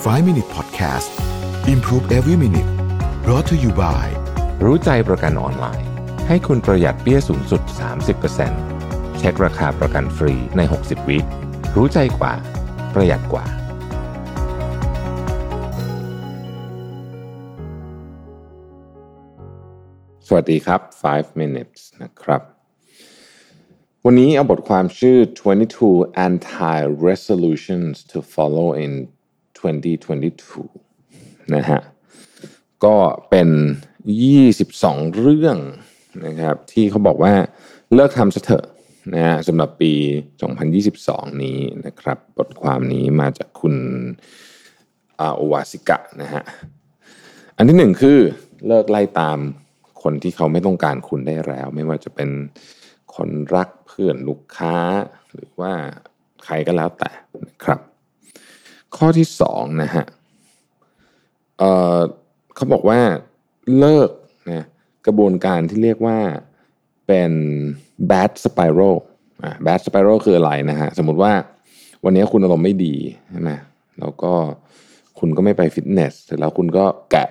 5 Minute Podcast Improve Every Minute brought to you by รู้ใจประกันออนไลน์ ให้คุณประหยัดเปี้ยสูงสุด 30%เช็คราคาประกันฟรีใน 60 วิรู้ใจกว่า ประหยัดกว่า สวัสดีครับ 5 minutes นะครับวันนี้เอาบทความชื่อ 22 anti resolutions to follow in 2022 นะฮะ ก็เป็น 22 เรื่องนะครับ ที่เขาบอกว่าเลิกทำซะเถอะนะฮะสำหรับปี 2022 นี้นะครับ บทความนี้มาจากคุณอาโอวาสิกะนะฮะ อันที่หนึ่งคือเลิกไล่ตามคนที่เขาไม่ต้องการคุณได้แล้ว ไม่ว่าจะเป็นคนรักเพื่อนลูกค้า หรือว่าใครก็แล้วแต่นะครับ ข้อที่สองนะฮะเเขาบอกว่าเลิกนะกระบวนการที่เรียกว่าเป็น bad spiral อะ bad spiral คืออะไรนะฮะสมมติว่าวันนี้คุณอารมณ์ไม่ดีใช่ไหมแล้วก็คุณก็ไม่ไปฟิตเนสเสร็จแล้วคุณก็แกะ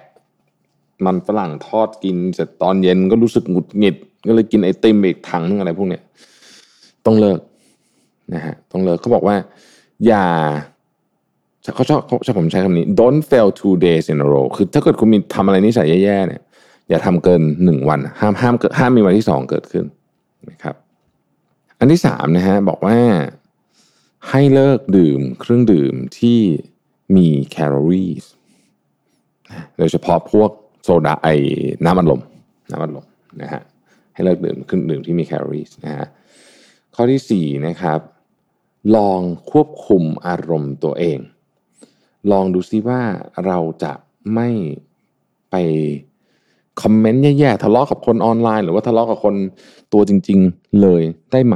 มันฝรั่งทอดกินเสร็จตอนเย็นก็รู้สึกหงุดหงิด ก็เลยกินไอติมอีกถังนึงอะไรพวกเนี้ยต้องเลิกนะฮะต้องเลิกเขาบอกว่า อย่า เขาชอบเขาชอบผมใช้คำนี้ don't fail two days in a row คือถ้าเกิดคุณมีทำอะไรนิสัยแย่ๆเนี่ยอย่าทำเกินหนึ่งวัน ห้ามห้ามเกิดห้ามมีวันที่สองเกิดขึ้นนะครับ อันที่สามนะฮะบอกว่าให้เลิกดื่มเครื่องดื่มที่มีแคลอรี่โดยเฉพาะพวกโซดาไอน้ำอัดลมน้ำอัดลมนะฮะให้เลิกดื่มเครื่องดื่มที่มีแคลอรี่นะฮะข้อที่สี่นะครับ ลองควบคุมอารมณ์ตัวเอง ลองดูซิว่าเราจะไม่ไปคอมเมนต์แย่ๆทะเลาะกับคนออนไลน์ หรือว่าทะเลาะกับคนตัวจริง ๆเลยได้ไหม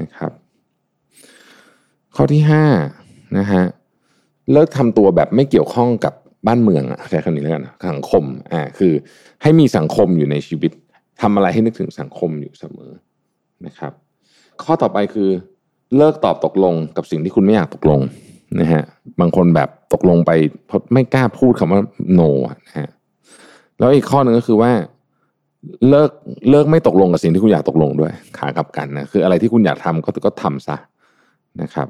นะครับ ข้อที่ห้านะฮะเลิกทำตัวแบบไม่เกี่ยวข้องกับบ้านเมืองอะใช้คำนี้แล้วกันสังคมอ่าคือให้มีสังคมอยู่ในชีวิตทำอะไรให้นึกถึงสังคมอยู่เสมอนะครับ ข้อต่อไปคือเลิกตอบตกลงกับสิ่งที่คุณไม่อยากตกลง นะฮะบางคนแบบตกลงไปเพราะไม่กล้าพูดคำว่า no นะฮะแล้วอีกข้อหนึ่งก็คือว่าเลิกเลิกไม่ตกลงกับสิ่งที่คุณอยากตกลงด้วยขากับกันนะคืออะไรที่คุณอยากทำก็ก็ทำซะนะครับ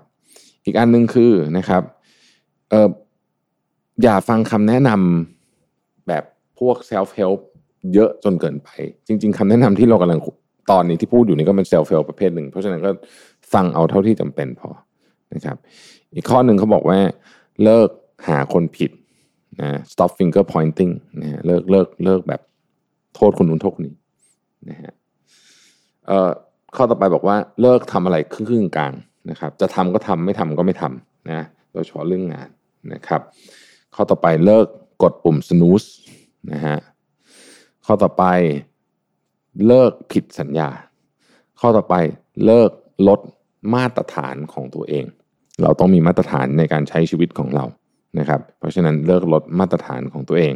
อีกอันหนึ่งคือนะครับเอออย่าฟังคำแนะนำแบบพวก self help เยอะจนเกินไป จริง ๆคำแนะนำที่เรากำลังตอนนี้ที่พูดอยู่นี่ก็เป็น self help ประเภทหนึ่ง เพราะฉะนั้นก็ฟังเอาเท่าที่จำเป็นพอ นะครับอีกข้อหนึ่งเขาบอกว่าเลิกหาคนผิดนะ stop finger pointing นะฮะเลิกเลิกเลิกแบบโทษคนนู้นโทษคนนี้นะฮะเอ่อข้อต่อไปบอกว่าเลิกทำอะไรครึ่งกลางนะครับ จะทำก็ทำไม่ทำก็ไม่ทำนะโดยเฉพาะเรื่องงานนะครับ ข้อต่อไปเลิกกดปุ่ม snooze นะฮะข้อต่อไปเลิกผิดสัญญา ข้อต่อไปเลิกลด มาตรฐานของตัวเอง เราต้องมีมาตรฐานในการใช้ชีวิตของเรานะครับ เพราะฉะนั้นเลิกลดมาตรฐานของตัวเอง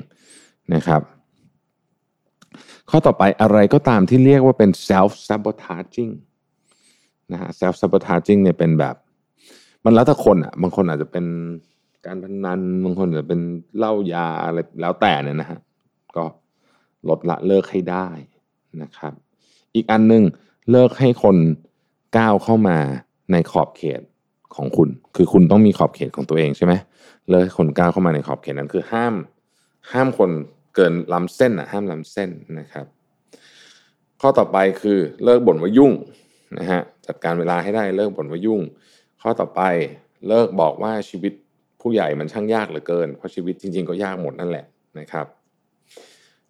นะครับ ข้อต่อไปอะไรก็ตามที่เรียกว่าเป็น self sabotaging นะฮะ self sabotaging เนี่ยเป็นแบบ มันแล้วแต่คนอะบางคนอาจจะเป็นการพนันบางคนอาจจะเป็นเหล้ายาอะไรแล้วแต่เนี่ยนะฮะก็ลดละเลิกให้ได้นะครับ อีกอันหนึ่งเลิกให้คน ก้าวเข้ามาในขอบเขตของคุณ คือคุณต้องมีขอบเขตของตัวเองใช่ไหมเลิกคนก้าวเข้ามาในขอบเขตนั้นคือห้าม ห้ามคนเกินล้ำเส้นอะห้ามล้ำเส้นนะครับ ข้อต่อไปคือเลิกบ่นว่ายุ่งนะฮะจัดการเวลาให้ได้เลิกบ่นว่ายุ่ง ข้อต่อไปเลิกบอกว่าชีวิตผู้ใหญ่มันช่างยากเหลือเกิน เพราะชีวิตจริง ๆ ก็ยากหมดนั่นแหละนะครับ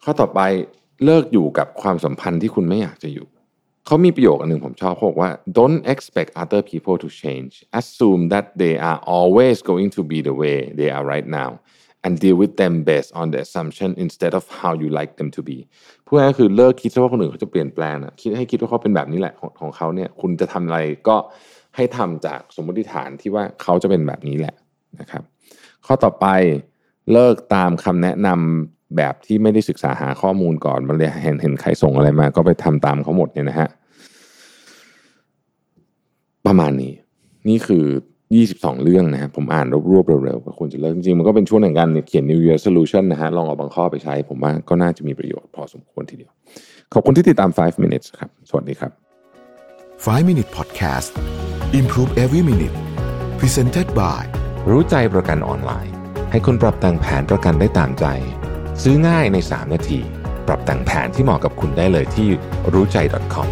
ข้อต่อไปเลิกอยู่กับความสัมพันธ์ที่คุณไม่อยากจะอยู่ เขามีประโยคอันหนึ่งผมชอบเขาบอกว่า don't expect other people to change assume that they are always going to be the way they are right now and deal with them based on the assumption instead of how you like them to be พูดง่ายคือเลิกคิดว่าคนอื่นเขาจะเปลี่ยนแปลงนะคิดให้คิดว่าเขาเป็นแบบนี้แหละของของเขาเนี่ยคุณจะทำอะไรก็ให้ทำจากสมมติฐานที่ว่าเขาจะเป็นแบบนี้แหละนะครับ ข้อต่อไปเลิกตามคำแนะนำ แบบที่ไม่ได้ศึกษาหาข้อมูลก่อน มันเลยเห็นเห็นใครส่งอะไรมา ก็ไปทำตามเขาหมดเนี่ยนะฮะ ประมาณนี้ นี่คือ 22 เรื่องนะฮะผมอ่านรวบๆเร็วๆก็ควรจะเลิกจริงๆ มันก็เป็นช่วงแห่งการเขียน New Year Solution นะฮะ ลองเอาบางข้อไปใช้ ผมว่าก็น่าจะมีประโยชน์พอสมควรทีเดียว ขอบคุณที่ติดตาม 5 minutes ครับ สวัสดีครับ 5 Minute Podcast Improve Every Minute Presented by รู้ใจประกันออนไลน์ ให้คุณปรับแต่งแผนประกันได้ตามใจ ซื้อง่ายใน 3 นาที ปรับแต่งแผนที่เหมาะกับคุณได้เลยที่รู้ใจ .com